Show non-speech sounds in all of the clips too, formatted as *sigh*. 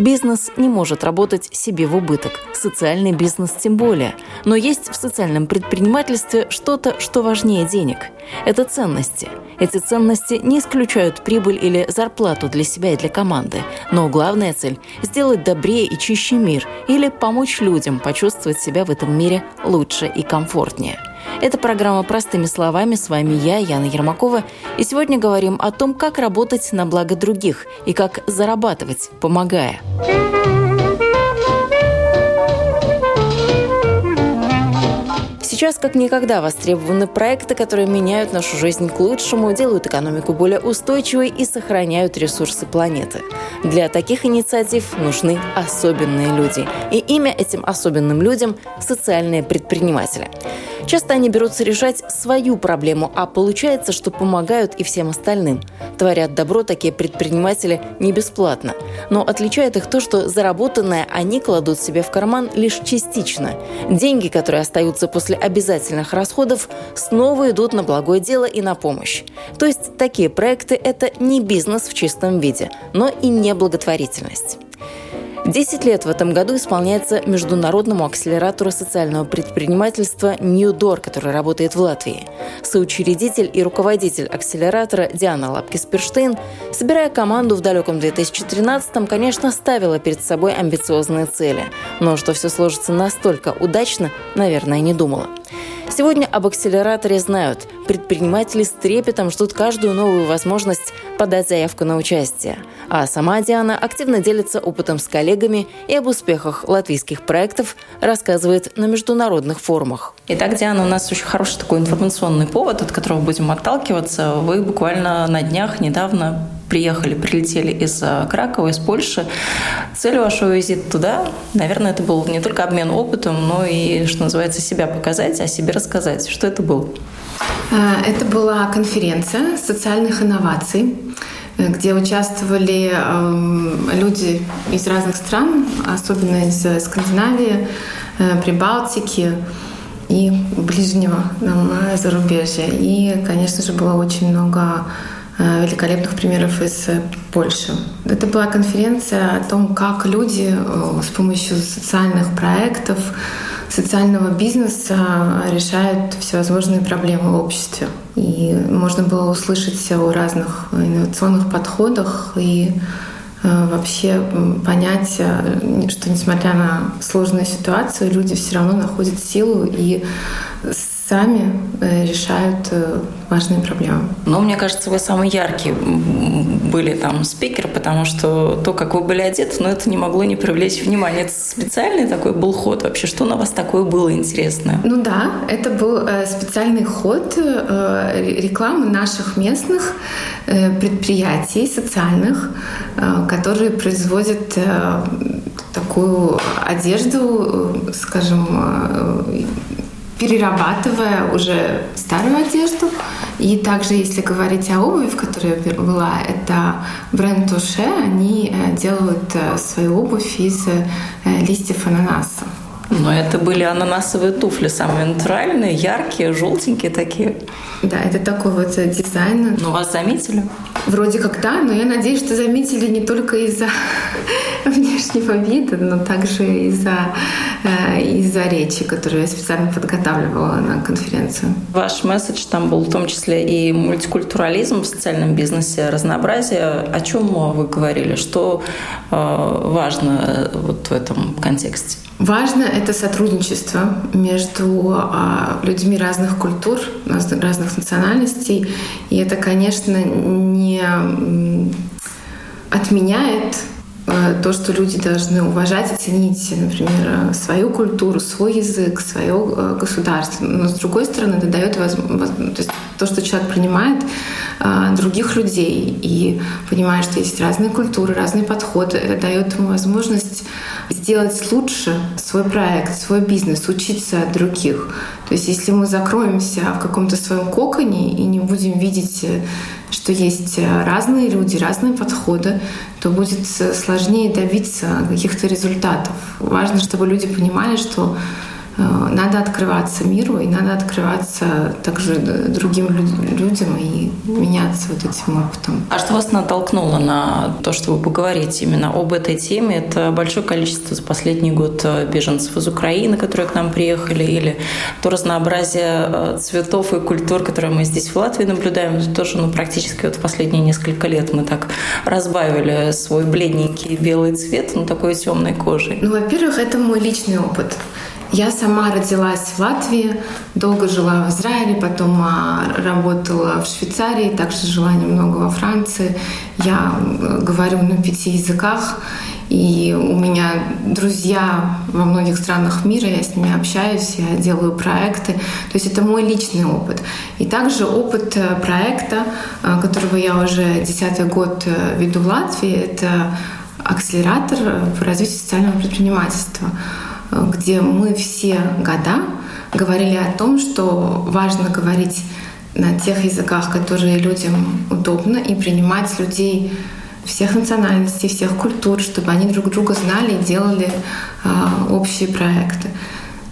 Бизнес не может работать себе в убыток, социальный бизнес тем более. Но есть в социальном предпринимательстве что-то, что важнее денег. Это ценности. Эти ценности не исключают прибыль или зарплату для себя и для команды. Но главная цель – сделать добрее и чище мир или помочь людям почувствовать себя в этом мире лучше и комфортнее. Это программа «Простыми словами». С вами я, Яна Ермакова. И сегодня говорим о том, как работать на благо других и как зарабатывать, помогая. Сейчас как никогда востребованы проекты, которые меняют нашу жизнь к лучшему, делают экономику более устойчивой и сохраняют ресурсы планеты. Для таких инициатив нужны особенные люди. И имя этим особенным людям – социальные предприниматели. Часто они берутся решать свою проблему, а получается, что помогают и всем остальным. Творят добро такие предприниматели не бесплатно. Но отличает их то, что заработанное они кладут себе в карман лишь частично. Деньги, которые остаются после обязательных расходов, снова идут на благое дело и на помощь. То есть такие проекты – это не бизнес в чистом виде, но и не благотворительность. Десять лет в этом году исполняется международному акселератору социального предпринимательства «Ньюдор», который работает в Латвии. Соучредитель и руководитель акселератора Диана Лапкис-Перштейн, собирая команду в далеком 2013-м, конечно, ставила перед собой амбициозные цели. Но что все сложится настолько удачно, наверное, не думала. Сегодня об акселераторе знают. Предприниматели с трепетом ждут каждую новую возможность подать заявку на участие. А сама Диана активно делится опытом с коллегами и об успехах латвийских проектов рассказывает на международных форумах. Итак, Диана, у нас очень хороший такой информационный повод, от которого будем отталкиваться. Вы буквально на днях недавно приехали, прилетели из э, Кракова, из Польши. Цель вашего визита туда, наверное, это был не только обмен опытом, но и, что называется, себя показать, о себе рассказать. Что это было? Э, это была конференция социальных инноваций э, где участвовали эм, люди из разных стран, особенно из Скандинавии, Прибалтики и ближнего нам зарубежья. И, конечно же, было очень много Э, великолепных примеров из э, Польши. Это была конференция о том, как люди э, с помощью социальных проектов, социального бизнеса решают всевозможные проблемы в обществе. И можно было услышать о разных инновационных подходах и вообще понять, что несмотря на сложную ситуацию, люди все равно находят силу и сами э, решают э, важные проблемы. Но мне кажется, вы самый яркий были там спикер, потому что то, как вы были одеты, ну, это не могло не привлечь внимание. Это специальный такой был ход вообще? Что на вас такое было интересное? Ну да, это был э, специальный ход рекламы наших местных предприятий социальных, которые производят такую одежду, скажем, перерабатывая уже старую одежду. И также, если говорить о обуви, в которой я была, это бренд Туше, они э, делают э, свою обувь из э, листьев ананаса. Но это были ананасовые туфли, самые натуральные, яркие, желтенькие такие. Да, это такой вот дизайн. Ну, вас заметили? Вроде как да, но я надеюсь, что заметили не только из-за *laughs* внешнего вида, но также из-за э, из-за речи, которую я специально подготавливала на конференцию. Ваш месседж там был в том числе и мультикультурализм в социальном бизнесе, разнообразие. О чем вы говорили? Что э, важно вот в этом контексте? Важно это сотрудничество между а, людьми разных культур, разных национальностей. И это, конечно, не отменяет то, что люди должны уважать и ценить, например, свою культуру, свой язык, свое а, государство. Но с другой стороны, это дает возможность, то, что человек принимает других людей и понимает, что есть разные культуры, разные подходы, это дает ему возможность сделать лучше свой проект, свой бизнес, учиться от других. То есть если мы закроемся в каком-то своем коконе и не будем видеть, что есть разные люди, разные подходы, то будет сложнее добиться каких-то результатов. Важно, чтобы люди понимали, что Э, надо открываться миру и надо открываться также другим людям и меняться вот этим опытом. А что вас натолкнуло на то, чтобы поговорить именно об этой теме? Это большое количество за последний год э, беженцев из Украины, которые к нам приехали, или то разнообразие э, цветов и культур, которые мы здесь в Латвии наблюдаем, это тоже ну, практически вот в последние несколько лет мы так разбавили свой бледненький белый цвет, ну такой темной кожей. Ну, во-первых, это мой личный опыт. Я сама родилась в Латвии, долго жила в Израиле, потом а, работала в Швейцарии, также жила немного во Франции. Я говорю на пяти языках, и у меня друзья во многих странах мира, я с ними общаюсь, я делаю проекты. То есть это мой личный опыт. И также опыт э, проекта, э, которого я уже десятый год э, веду в Латвии, это акселератор по развитию социального предпринимательства где мы все года говорили о том, что важно говорить на тех языках, которые людям удобно, и принимать людей всех национальностей, всех культур, чтобы они друг друга знали и делали э, общие проекты.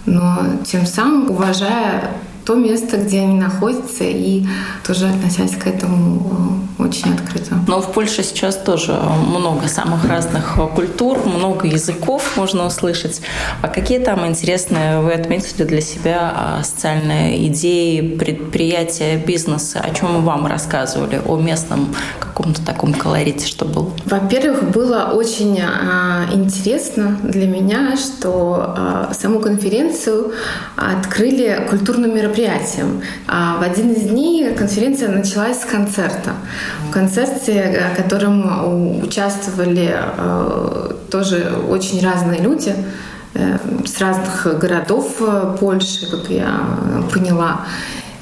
Но тем самым уважая то место, где они находятся, и тоже относясь к этому э, очень открыто. Но в Польше сейчас тоже много самых разных культур, много языков можно услышать. А какие там интересные вы отметили для себя а, социальные идеи, предприятия, бизнеса? О чем вам рассказывали? О местном каком-то таком колорите, что был? Во-первых, было очень а, интересно для меня, что саму конференцию открыли культурным мероприятием. А в один из дней конференция началась с концерта. В концерте, э, в котором участвовали э, тоже очень разные люди э, с разных городов Польши, как я поняла,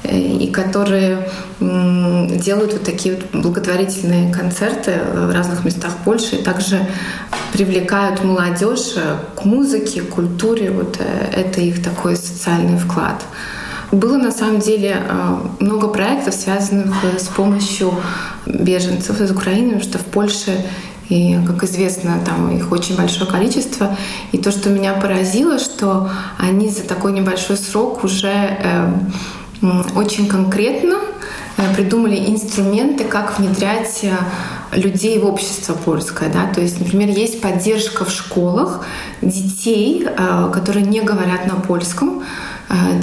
и которые делают вот такие вот благотворительные концерты в разных местах Польши и также привлекают молодежь к музыке, к культуре. Вот это их такой социальный вклад. Было на самом деле э, много проектов, связанных э, с помощью беженцев из Украины, потому что в Польше и, как известно, там их очень большое количество. И то, что меня поразило, что они за такой небольшой срок уже э, очень конкретно придумали инструменты, как внедрять людей в общество польское. Да? То есть, например, есть поддержка в школах детей, которые не говорят на польском, Э,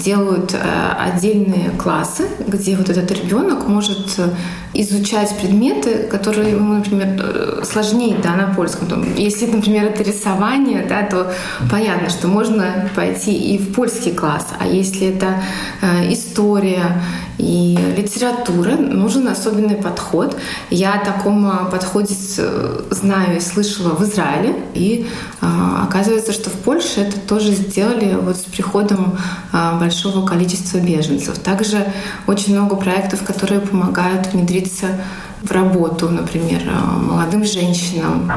делают э, отдельные классы, где вот этот ребенок может э, изучать предметы, которые ему, например, сложнее да, на польском. Если, например, это рисование, да, то понятно, что можно пойти и в польский класс. А если это история и литература, нужен особенный подход. Я о таком подходе знаю и слышала в Израиле. И оказывается, что в Польше это тоже сделали вот с приходом большого количества беженцев. Также очень много проектов, которые помогают внедриться в работу, например, молодым женщинам.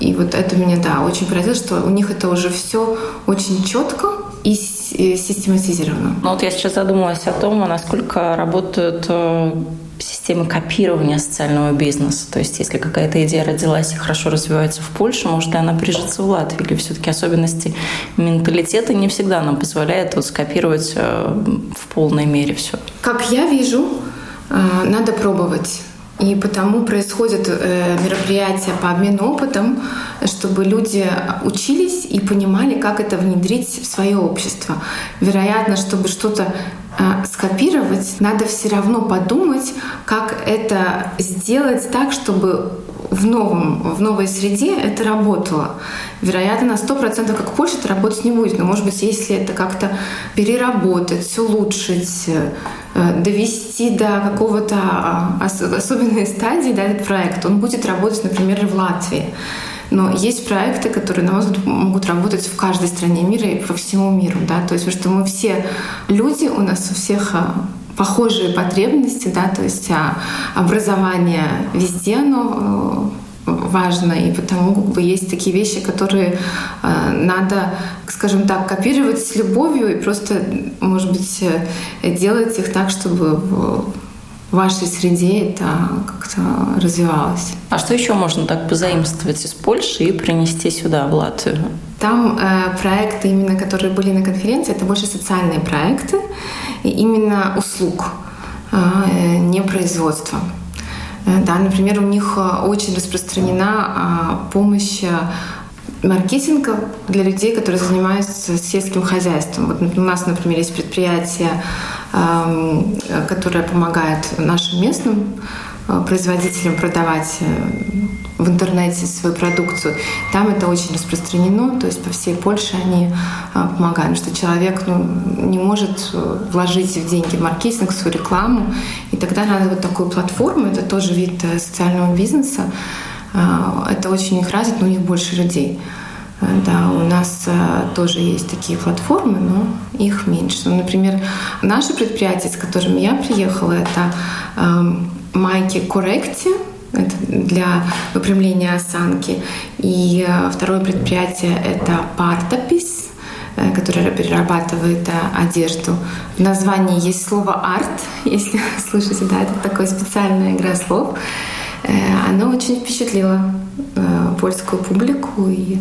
И вот это меня, да, очень поразило, что у них это уже все очень четко и систематизировано. Ну вот я сейчас задумалась о том, насколько работают э, системы копирования социального бизнеса. То есть если какая-то идея родилась и хорошо развивается в Польше, может ли она прижиться в Латвии? Или все-таки особенности менталитета не всегда нам позволяют вот скопировать э, в полной мере все? Как я вижу, э, надо пробовать. И потому происходят э, мероприятия по обмену опытом, чтобы люди учились и понимали, как это внедрить в свое общество. Вероятно, чтобы что-то э, скопировать, надо все равно подумать, как это сделать так, чтобы в, новом, в новой среде это работало. Вероятно, на 100% как в это работать не будет. Но, может быть, если это как-то переработать, улучшить, э, довести до какого-то а, особенной стадии да, этот проект, он будет работать, например, в Латвии. Но есть проекты, которые, на мой взгляд, могут работать в каждой стране мира и по всему миру. Да? То есть, потому что мы все люди, у нас у всех а, похожие потребности, да, то есть а, образование везде оно важно, и потому как бы есть такие вещи, которые э, надо, скажем так, копировать с любовью и просто, может быть, э, делать их так, чтобы в вашей среде это как-то развивалось. А что еще можно так позаимствовать из Польши и принести сюда, в Латвию? Там э, проекты, именно которые были на конференции, это больше социальные проекты, и именно услуг, э, не производства. Э, да, например, у них э, очень распространена а, помощь э, маркетинга для людей, которые занимаются сельским хозяйством. Вот у нас, например, есть предприятие, эм, которое помогает нашим местным производителям продавать в интернете свою продукцию. Там это очень распространено, то есть по всей Польше они помогают, что человек ну, не может вложить в деньги в маркетинг, в свою рекламу, и тогда надо вот такую платформу, это тоже вид э, социального бизнеса, это очень их развит, но у них больше людей. Э, да, у нас э, тоже есть такие платформы, но их меньше. Ну, например, наше предприятие, с которым я приехала, это эм, майки Корректи, это для выпрямления осанки. И э, второе предприятие — это Партапис, э, которое перерабатывает одежду. В названии есть слово «арт», *laughs* если *laughs* слышите, да, это такая специальная игра слов. Оно очень впечатлило польскую публику, и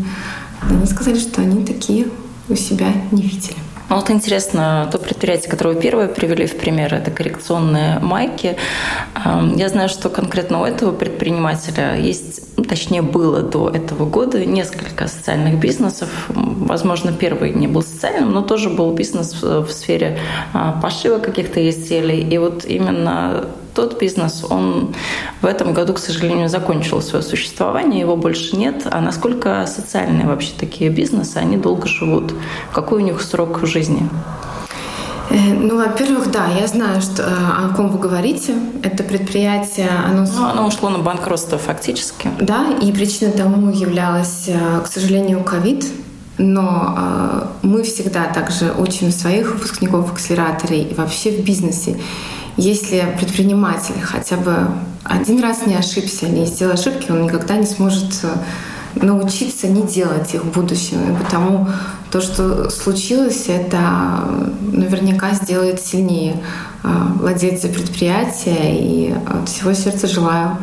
они сказали, что они такие у себя не видели. Ну, вот интересно, то предприятие, которое вы первое привели в пример, это коррекционные майки. Эм, я знаю, что конкретно у этого предпринимателя есть, ну, точнее, было до этого года несколько социальных бизнесов. Возможно, первый не был социальным, но тоже был бизнес в сфере а, пошива каких-то изделий. И вот именно тот бизнес, он в этом году, к сожалению, закончил свое существование, его больше нет. А насколько социальные вообще такие бизнесы, они долго живут? Какой у них срок жизни? Э, ну, во-первых, да, я знаю, что, э, о ком вы говорите. Это предприятие, оно... Ну, оно ушло на банкротство фактически. Да, и причиной тому являлась, э, к сожалению, ковид. Но мы всегда также учим своих выпускников в акселераторе и вообще в бизнесе. Если предприниматель хотя бы один раз не ошибся, не сделал ошибки, он никогда не сможет э, научиться не делать их в будущем. И потому то, что случилось, это наверняка сделает сильнее э, владельца предприятия. И от всего сердца желаю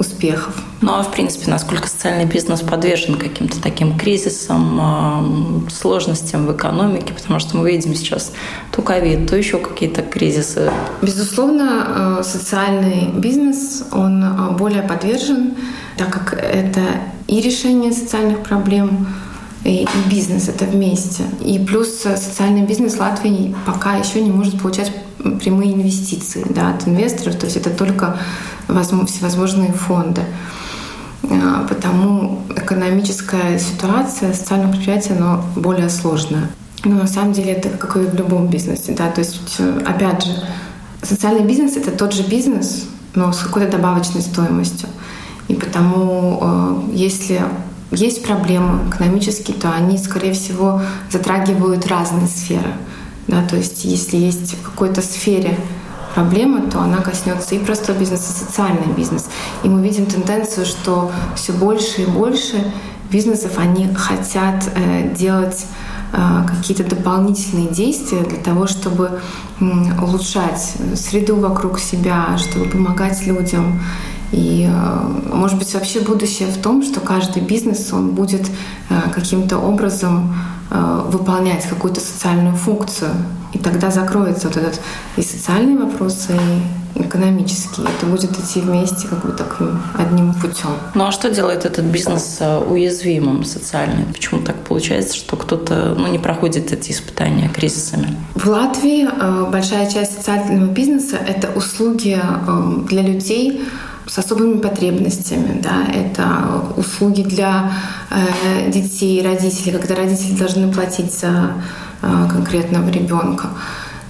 успехов. Ну а в принципе, насколько социальный бизнес подвержен каким-то таким кризисам, сложностям в экономике, потому что мы видим сейчас то ковид, то еще какие-то кризисы. Безусловно, э, социальный бизнес, он э, более подвержен, так как это и решение социальных проблем, и, бизнес это вместе. И плюс э, социальный бизнес Латвии пока еще не может получать прямые инвестиции да, от инвесторов, то есть это только всевозможные фонды. А, потому экономическая ситуация социального предприятия но более сложная. Но на самом деле это как и в любом бизнесе. Да? То есть, э, опять же, социальный бизнес — это тот же бизнес, но с какой-то добавочной стоимостью. И потому, э, если есть проблемы экономические, то они, скорее всего, затрагивают разные сферы. Да? То есть если есть в какой-то сфере проблема, то она коснется и простого бизнеса, и социальный бизнес. И мы видим тенденцию, что все больше и больше бизнесов, они хотят э, делать э, какие-то дополнительные действия для того, чтобы улучшать среду вокруг себя, чтобы помогать людям. И, э, может быть, вообще будущее в том, что каждый бизнес, он будет э, каким-то образом выполнять какую-то социальную функцию. И тогда закроется вот этот и социальный вопрос, и экономический. Это будет идти вместе как бы таким одним путем. Ну а что делает этот бизнес уязвимым социально? Почему так получается, что кто-то ну, не проходит эти испытания кризисами? В Латвии большая часть социального бизнеса — это услуги для людей, с особыми потребностями. Да? Это услуги для э, детей, родителей, когда родители должны платить за э, конкретного ребенка.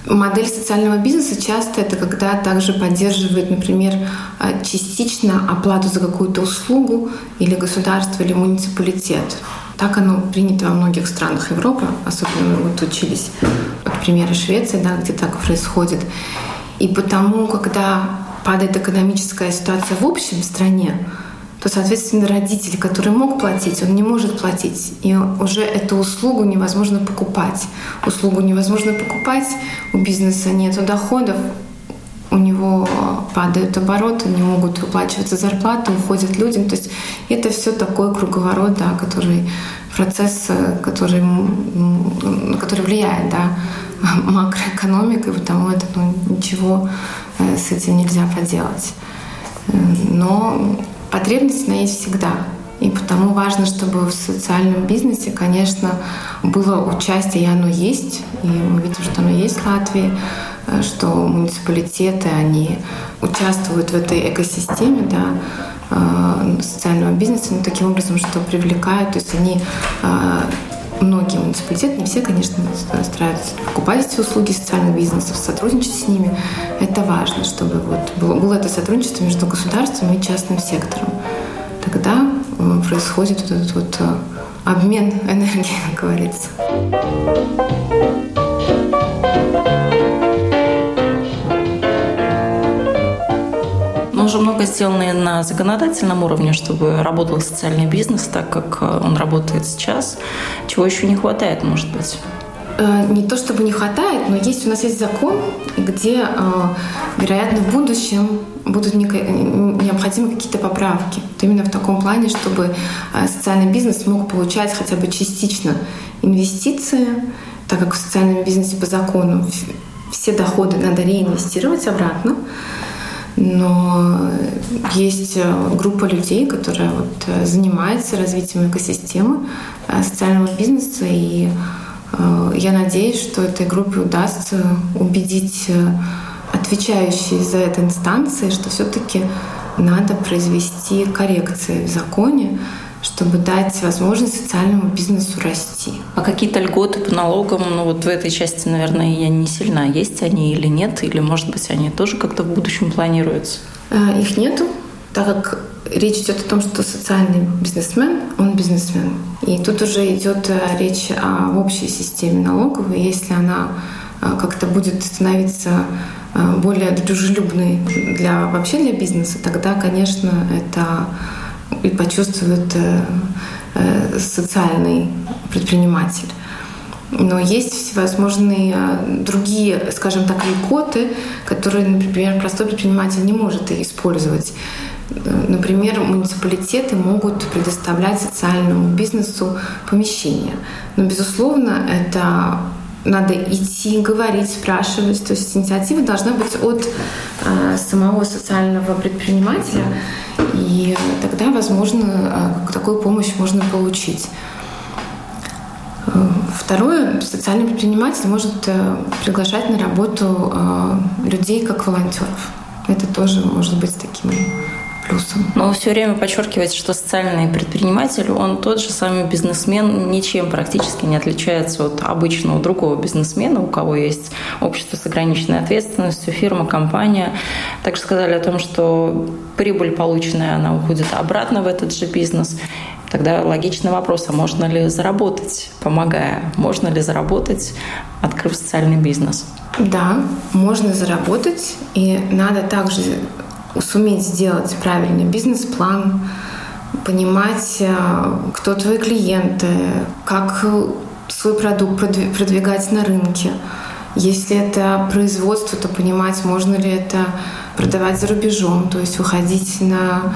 Модель социального бизнеса часто это когда также поддерживает, например, э, частично оплату за какую-то услугу или государство, или муниципалитет. Так оно принято во многих странах Европы, особенно мы вот учились от примера Швеции, да, где так происходит. И потому, когда падает экономическая ситуация в общем в стране, то, соответственно, родитель, который мог платить, он не может платить. И уже эту услугу невозможно покупать. Услугу невозможно покупать, у бизнеса нет доходов, у него падают обороты, не могут выплачиваться зарплаты, уходят люди. То есть это все такой круговорот, да, который процесс, который, который влияет, да, *laughs* макроэкономикой, потому это ну, ничего э, с этим нельзя поделать. Э, но потребность она есть всегда. И потому важно, чтобы в социальном бизнесе, конечно, было участие, и оно есть. И мы видим, что оно есть в Латвии, э, что муниципалитеты, они участвуют в этой экосистеме, да, э, социального бизнеса, но таким образом, что привлекают, то есть они э, многие муниципалитеты, не все, конечно, стараются покупать эти услуги социальных бизнесов, сотрудничать с ними. Это важно, чтобы вот было, было это сотрудничество между государством и частным сектором. Тогда э, происходит вот этот вот э, обмен *laughs* энергией, как говорится. И на законодательном уровне, чтобы работал социальный бизнес так, как э, он работает сейчас. Чего еще не хватает, может быть? Э, не то чтобы не хватает, но есть у нас есть закон, где, э, вероятно, в будущем будут необходимы какие-то поправки. Вот именно в таком плане, чтобы социальный бизнес мог получать хотя бы частично инвестиции, так как в социальном бизнесе по закону все доходы надо реинвестировать обратно но есть э, группа людей, которая вот э, занимается развитием экосистемы э, социального бизнеса, и я надеюсь, что этой группе удастся убедить отвечающие за это инстанции, что все-таки надо произвести коррекции в законе, чтобы дать возможность социальному бизнесу расти. А какие-то льготы по налогам, ну вот в этой части, наверное, я не сильна. Есть они или нет? Или, может быть, они тоже как-то в будущем планируются? А, их нету, так как речь идет о том, что социальный бизнесмен, он бизнесмен. И тут уже идет э, речь о общей системе налоговой. Если она э, как-то будет становиться э, более дружелюбной для, вообще для бизнеса, тогда, конечно, это и почувствует э, э, социальный предприниматель. Но есть всевозможные э, другие, скажем так, льготы, которые, например, простой предприниматель не может использовать. Например, муниципалитеты могут предоставлять социальному бизнесу помещения. Но, безусловно, это надо идти, говорить, спрашивать. То есть инициатива должна быть от э, самого социального предпринимателя, и тогда, возможно, э, такую помощь можно получить. Э, второе, социальный предприниматель может э, приглашать на работу людей как волонтеров. Это тоже может быть таким плюсом. Но все время подчеркивается, что социальный предприниматель, он тот же самый бизнесмен, ничем практически не отличается от обычного другого бизнесмена, у кого есть общество с ограниченной ответственностью, фирма, компания. Также сказали о том, что прибыль полученная, она уходит обратно в этот же бизнес. Тогда логичный вопрос, а можно ли заработать, помогая? Можно ли заработать, открыв социальный бизнес? Да, можно заработать, и надо также суметь сделать правильный бизнес-план, понимать, э, кто твои клиенты, как свой продукт продвигать на рынке. Если это производство, то понимать, можно ли это продавать за рубежом, то есть выходить на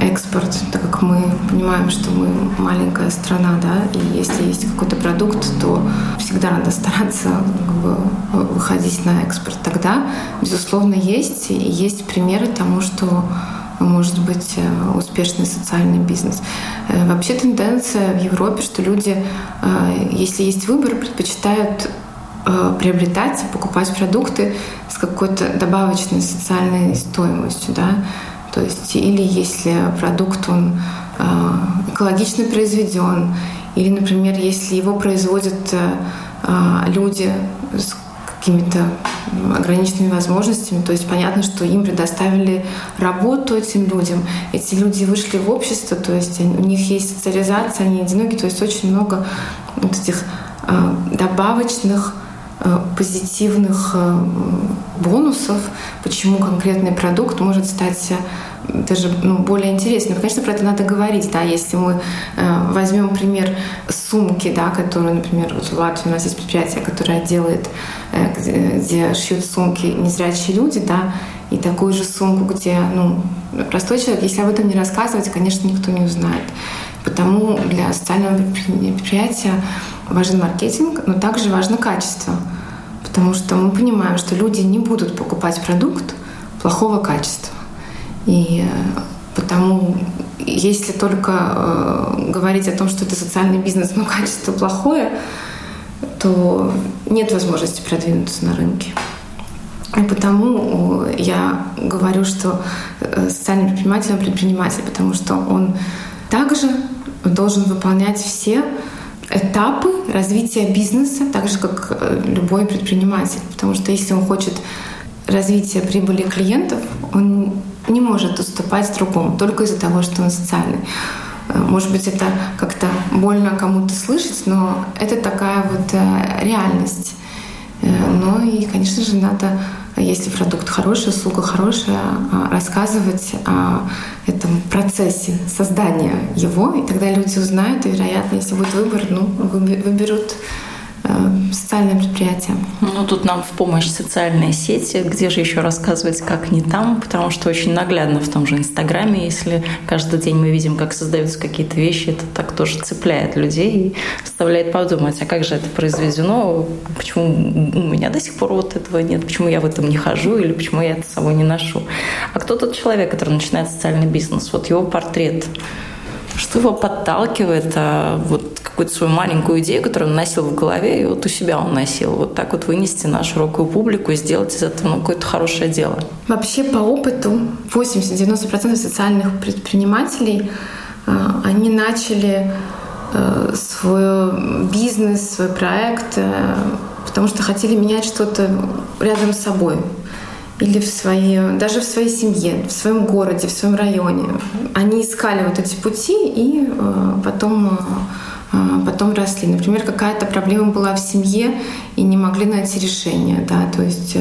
экспорт, так как мы понимаем, что мы маленькая страна, да, и если есть какой-то продукт, то всегда надо стараться как бы, выходить на экспорт. Тогда, безусловно, есть, и есть примеры тому, что может быть э, успешный социальный бизнес. Э, вообще тенденция в Европе, что люди, э, если есть выбор, предпочитают приобретать, покупать продукты с какой-то добавочной социальной стоимостью. Да? То есть или если продукт он а, экологично произведен, или, например, если его производят э, а, люди с какими-то ограниченными возможностями, то есть понятно, что им предоставили работу этим людям, эти люди вышли в общество, то есть у них есть социализация, они одиноки, то есть очень много вот этих добавочных э, позитивных э, бонусов, почему конкретный продукт может стать даже ну, более интересным. Конечно, про это надо говорить, да, если мы э, возьмем пример сумки, да, которую, например, вот в Латвии у нас есть предприятие, которое делает, э, где, где шьют сумки незрячие люди, да, и такую же сумку, где, ну, простой человек, если об этом не рассказывать, конечно, никто не узнает. Потому для социального предприятия важен маркетинг, но также важно качество. Потому что мы понимаем, что люди не будут покупать продукт плохого качества. И э, потому, если только э, говорить о том, что это социальный бизнес, но качество плохое, то нет возможности продвинуться на рынке. И потому я говорю, что э, социальный предприниматель — он предприниматель, потому что он также должен выполнять все этапы развития бизнеса, так же, как э, любой предприниматель. Потому что если он хочет развития прибыли клиентов, он не может уступать другому только из-за того, что он социальный. Э, может быть, это как-то больно кому-то слышать, но это такая вот э, реальность. Ну и, конечно же, надо, если продукт хороший, услуга хорошая, а, рассказывать о этом процессе создания его, и тогда люди узнают, и, вероятно, если будет выбор, ну, выберут социальное предприятие. Ну, тут нам в помощь социальные сети. Где же еще рассказывать, как не там? Потому что очень наглядно в том же Инстаграме, если каждый день мы видим, как создаются какие-то вещи, это так тоже цепляет людей и заставляет подумать, а как же это произведено? Почему у меня до сих пор вот этого нет? Почему я в этом не хожу? Или почему я это с собой не ношу? А кто тот человек, который начинает социальный бизнес? Вот его портрет. Что его подталкивает а, вот какую-то свою маленькую идею, которую он носил в голове, и вот у себя он носил. Вот так вот вынести на широкую публику и сделать из этого ну, какое-то хорошее дело. Вообще по опыту 80-90% социальных предпринимателей а, они начали э, свой бизнес, свой проект, э, потому что хотели менять что-то рядом с собой или в своей, даже в своей семье, в своем городе, в своем районе. Они искали вот эти пути и э, потом потом росли. Например, какая-то проблема была в семье и не могли найти решение. Да? То есть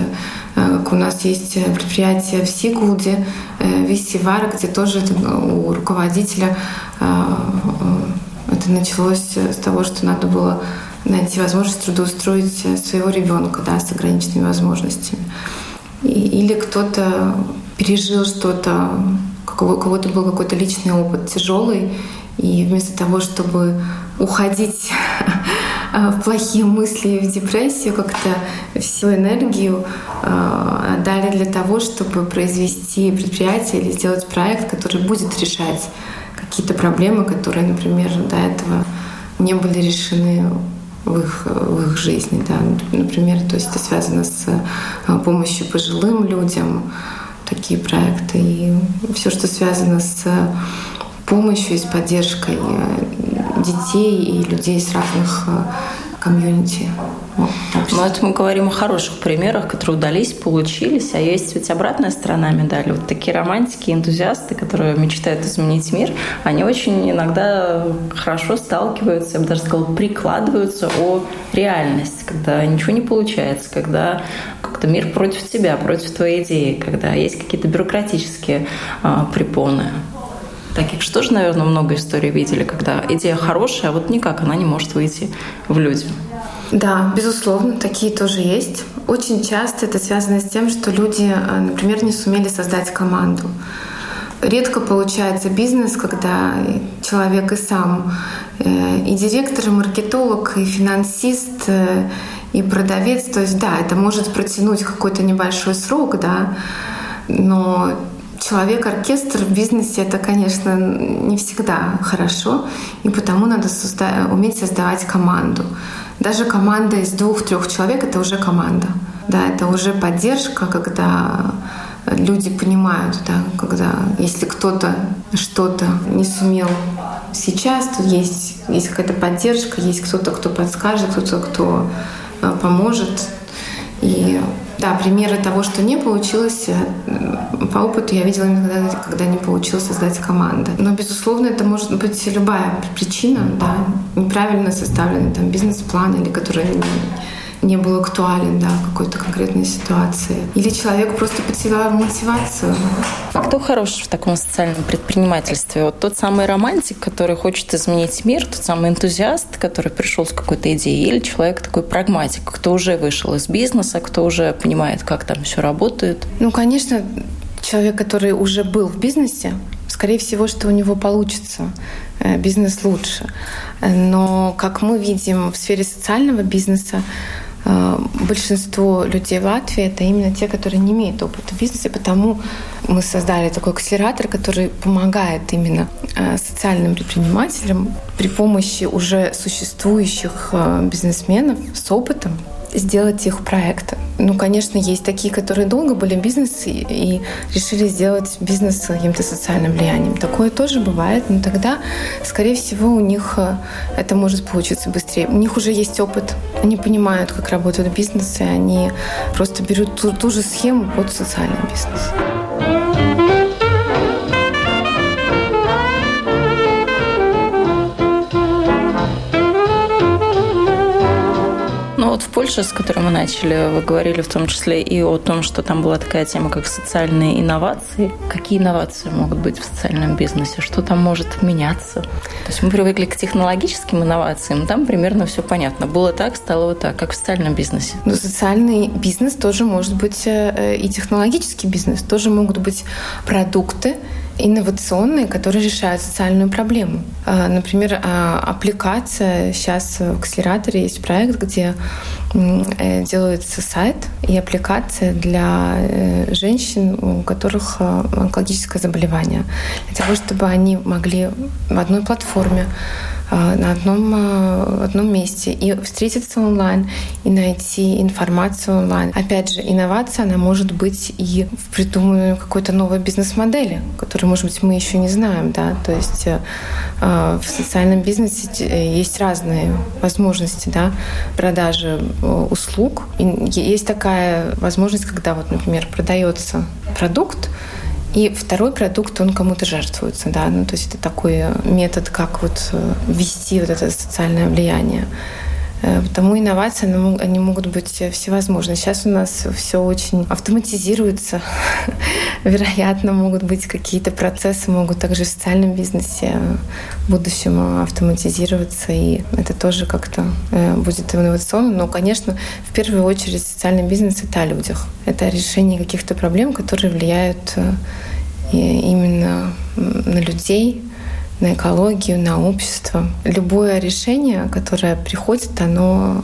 э, у нас есть предприятие в Сигулде, э, Висивара, где тоже у руководителя э, это началось с того, что надо было найти возможность трудоустроить своего ребенка да, с ограниченными возможностями. Или кто-то пережил что-то, у кого-то был какой-то личный опыт тяжелый, и вместо того, чтобы уходить *laughs* в плохие мысли, в депрессию, как-то всю энергию э, отдали для того, чтобы произвести предприятие или сделать проект, который будет решать какие-то проблемы, которые, например, до этого не были решены в их, в их жизни. Да. Например, то есть это связано с э, помощью пожилым людям, такие проекты. И все, что связано с помощью и с поддержкой э, детей и людей с разных э, комьюнити. Но это мы говорим о хороших примерах, которые удались, получились, а есть ведь обратная сторона медали. Вот такие романтики, энтузиасты, которые мечтают изменить мир, они очень иногда хорошо сталкиваются, я бы даже сказала, прикладываются о реальность, когда ничего не получается, когда как-то мир против тебя, против твоей идеи, когда есть какие-то бюрократические а, препоны. Таких же, наверное, много историй видели, когда идея хорошая, а вот никак она не может выйти в люди. Да, безусловно, такие тоже есть. Очень часто это связано с тем, что люди, э, например, не сумели создать команду. Редко получается бизнес, когда человек и сам, э, и директор, и маркетолог, и финансист, э, и продавец. То есть, да, это может протянуть какой-то небольшой срок, да, но человек-оркестр в бизнесе это, конечно, не всегда хорошо, и потому надо созда- уметь создавать команду. Даже команда из двух-трех человек это уже команда. Да, это уже поддержка, когда люди понимают, да, когда если кто-то что-то не сумел сейчас, то есть, есть какая-то поддержка, есть кто-то, кто подскажет, кто-то, кто э, поможет. И да, примеры того, что не получилось, э, по опыту я видела иногда, когда не получилось создать команду. Но, безусловно, это может быть любая причина, да, неправильно составленный там бизнес-план или который не был актуален да, в какой-то конкретной ситуации. Или человек просто потерял мотивацию. А кто хорош в таком социальном предпринимательстве? Вот тот самый романтик, который хочет изменить мир, тот самый энтузиаст, который пришел с какой-то идеей, или человек такой прагматик, кто уже вышел из бизнеса, кто уже понимает, как там все работает? Ну, конечно, человек, который уже был в бизнесе, скорее всего, что у него получится э, бизнес лучше. Но, как мы видим в сфере социального бизнеса, большинство людей в Латвии это именно те, которые не имеют опыта в бизнесе, потому мы создали такой акселератор, который помогает именно э, социальным предпринимателям при помощи уже существующих бизнесменов с опытом сделать их проекты. Ну, конечно, есть такие, которые долго были в бизнесе и решили сделать бизнес каким-то социальным влиянием. Такое тоже бывает, но тогда, скорее всего, у них э, это может получиться быстрее. У них уже есть опыт, они понимают, как работают бизнесы, они просто берут ту, ту же схему под социальный бизнес. В Польше, с которой мы начали, вы говорили в том числе и о том, что там была такая тема, как социальные инновации. Какие инновации могут быть в социальном бизнесе? Что там может меняться? То есть мы привыкли к технологическим инновациям, там примерно все понятно. Было так, стало вот так, как в социальном бизнесе. Но социальный бизнес тоже может быть э, и технологический бизнес. Тоже могут быть продукты, инновационные, которые решают социальную проблему. А, например, а, аппликация. Сейчас в акселераторе есть проект, где э, делается сайт и аппликация для э, женщин, у которых э, онкологическое заболевание, для того, чтобы они могли в одной платформе а, на одном, а, одном месте и встретиться онлайн, и найти информацию онлайн. Опять же, инновация, она может быть и в придумывании какой-то новой бизнес-модели, которую, может быть, мы еще не знаем. Да? То есть э, в социальном бизнесе есть разные возможности да? продажи э, услуг. И есть такая возможность, когда, вот, например, продается продукт, и второй продукт, он кому-то жертвуется, да, ну, то есть это такой метод, как вот э, ввести вот это социальное влияние. Э, потому инновации, они могут быть всевозможны. Сейчас у нас все очень автоматизируется. *laughs* Вероятно, могут быть какие-то процессы, могут также в социальном бизнесе в будущем автоматизироваться, и это тоже как-то э, будет инновационно. Но, конечно, в первую очередь социальный бизнес — это о людях. Это о решении каких-то проблем, которые влияют именно на людей, на экологию, на общество. Любое решение, которое приходит, оно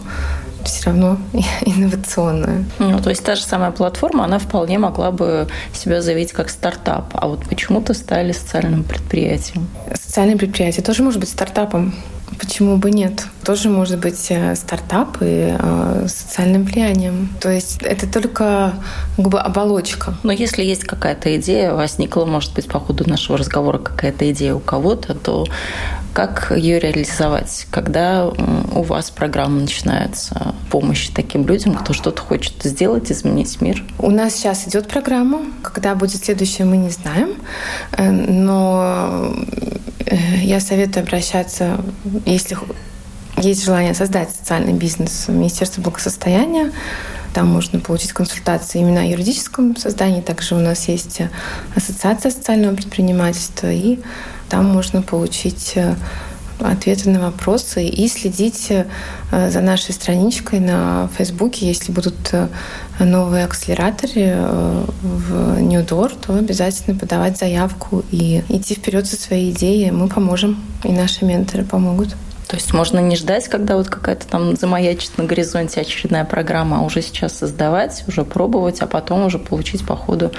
все равно *laughs* инновационное. Ну, то есть та же самая платформа, она вполне могла бы себя заявить как стартап, а вот почему-то стали социальным предприятием. Социальное предприятие тоже может быть стартапом. Почему бы нет? Тоже может быть э, стартап и э, социальным влиянием. То есть это только как бы оболочка. Но если есть какая-то идея, возникла, может быть, по ходу нашего разговора какая-то идея у кого-то, то как ее реализовать? Когда у вас программа начинается помощи таким людям, кто что-то хочет сделать, изменить мир? У нас сейчас идет программа. Когда будет следующая, мы не знаем. Э, но я советую обращаться, если есть желание создать социальный бизнес в Министерстве благосостояния, там можно получить консультации именно о юридическом создании. Также у нас есть Ассоциация социального предпринимательства, и там можно получить э, ответы на вопросы и следить э, за нашей страничкой на Фейсбуке. Если будут э, новые акселераторы в Ньюдор, то обязательно подавать заявку и идти вперед со своей идеей. Мы поможем, и наши менторы помогут. То есть можно не ждать, когда вот какая-то там замаячит на горизонте очередная программа, а уже сейчас создавать, уже пробовать, а потом уже получить по ходу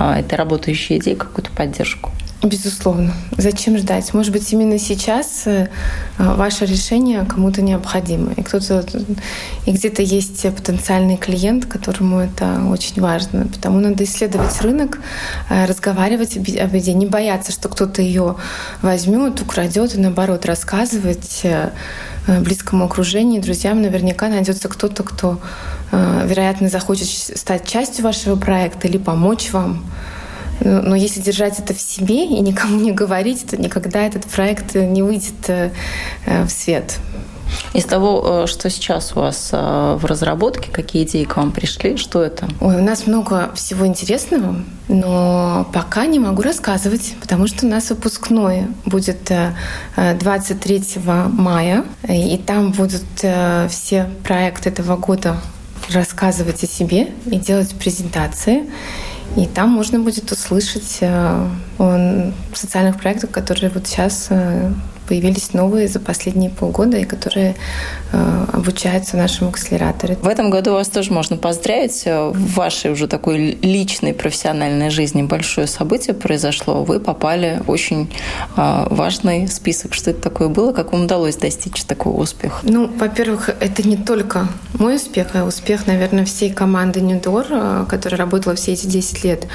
а, этой работающей идеи какую-то поддержку. Безусловно. Зачем ждать? Может быть, именно сейчас э, ваше решение кому-то необходимо. И кто-то и где-то есть потенциальный клиент, которому это очень важно. Потому надо исследовать рынок, э, разговаривать об идее, не бояться, что кто-то ее возьмет, украдет и наоборот рассказывать э, близкому окружению, друзьям наверняка найдется кто-то, кто, вероятно, захочет стать частью вашего проекта или помочь вам. Но если держать это в себе и никому не говорить, то никогда этот проект не выйдет э, в свет. Из того, что сейчас у вас в разработке, какие идеи к вам пришли, что это? Ой, у нас много всего интересного, но пока не могу рассказывать, потому что у нас выпускной будет 23 мая, и там будут все проекты этого года рассказывать о себе и делать презентации. И там можно будет услышать э, о социальных проектах, которые вот сейчас э, появились новые за последние полгода и которые э, обучаются в нашем акселераторе. В этом году вас тоже можно поздравить. В вашей уже такой личной профессиональной жизни большое событие произошло. Вы попали в очень э, важный список. Что это такое было? Как вам удалось достичь такого успеха? Ну, во-первых, это не только мой успех, а успех, наверное, всей команды Нюдор, э, которая работала все эти 10 лет.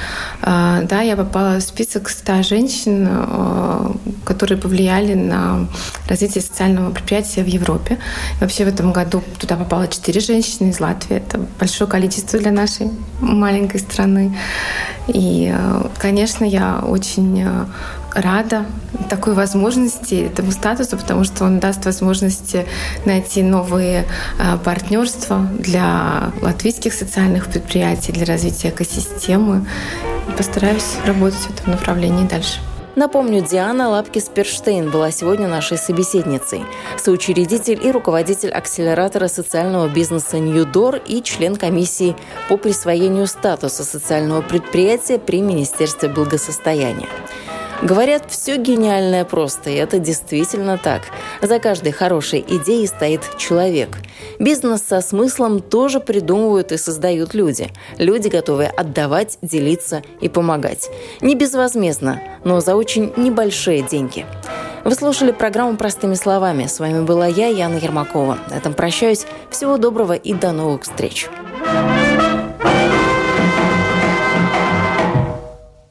Э, да, я попала в список 100 женщин, э, которые повлияли на развитие социального предприятия в Европе. И вообще в этом году туда попало четыре женщины из Латвии. Это большое количество для нашей маленькой страны. И, э, конечно, я очень э, рада такой возможности, этому статусу, потому что он даст возможность найти новые э, партнерства для латвийских социальных предприятий, для развития экосистемы. Постараюсь работать в этом направлении дальше. Напомню, Диана Лапкис-Перштейн была сегодня нашей собеседницей. Соучредитель и руководитель акселератора социального бизнеса «Ньюдор» и член комиссии по присвоению статуса социального предприятия при Министерстве благосостояния. Говорят, все гениальное просто, и это действительно так. За каждой хорошей идеей стоит человек. Бизнес со смыслом тоже придумывают и создают люди. Люди, готовые отдавать, делиться и помогать. Не безвозмездно, но за очень небольшие деньги. Вы слушали программу «Простыми словами». С вами была я, Яна Ермакова. На этом прощаюсь. Всего доброго и до новых встреч.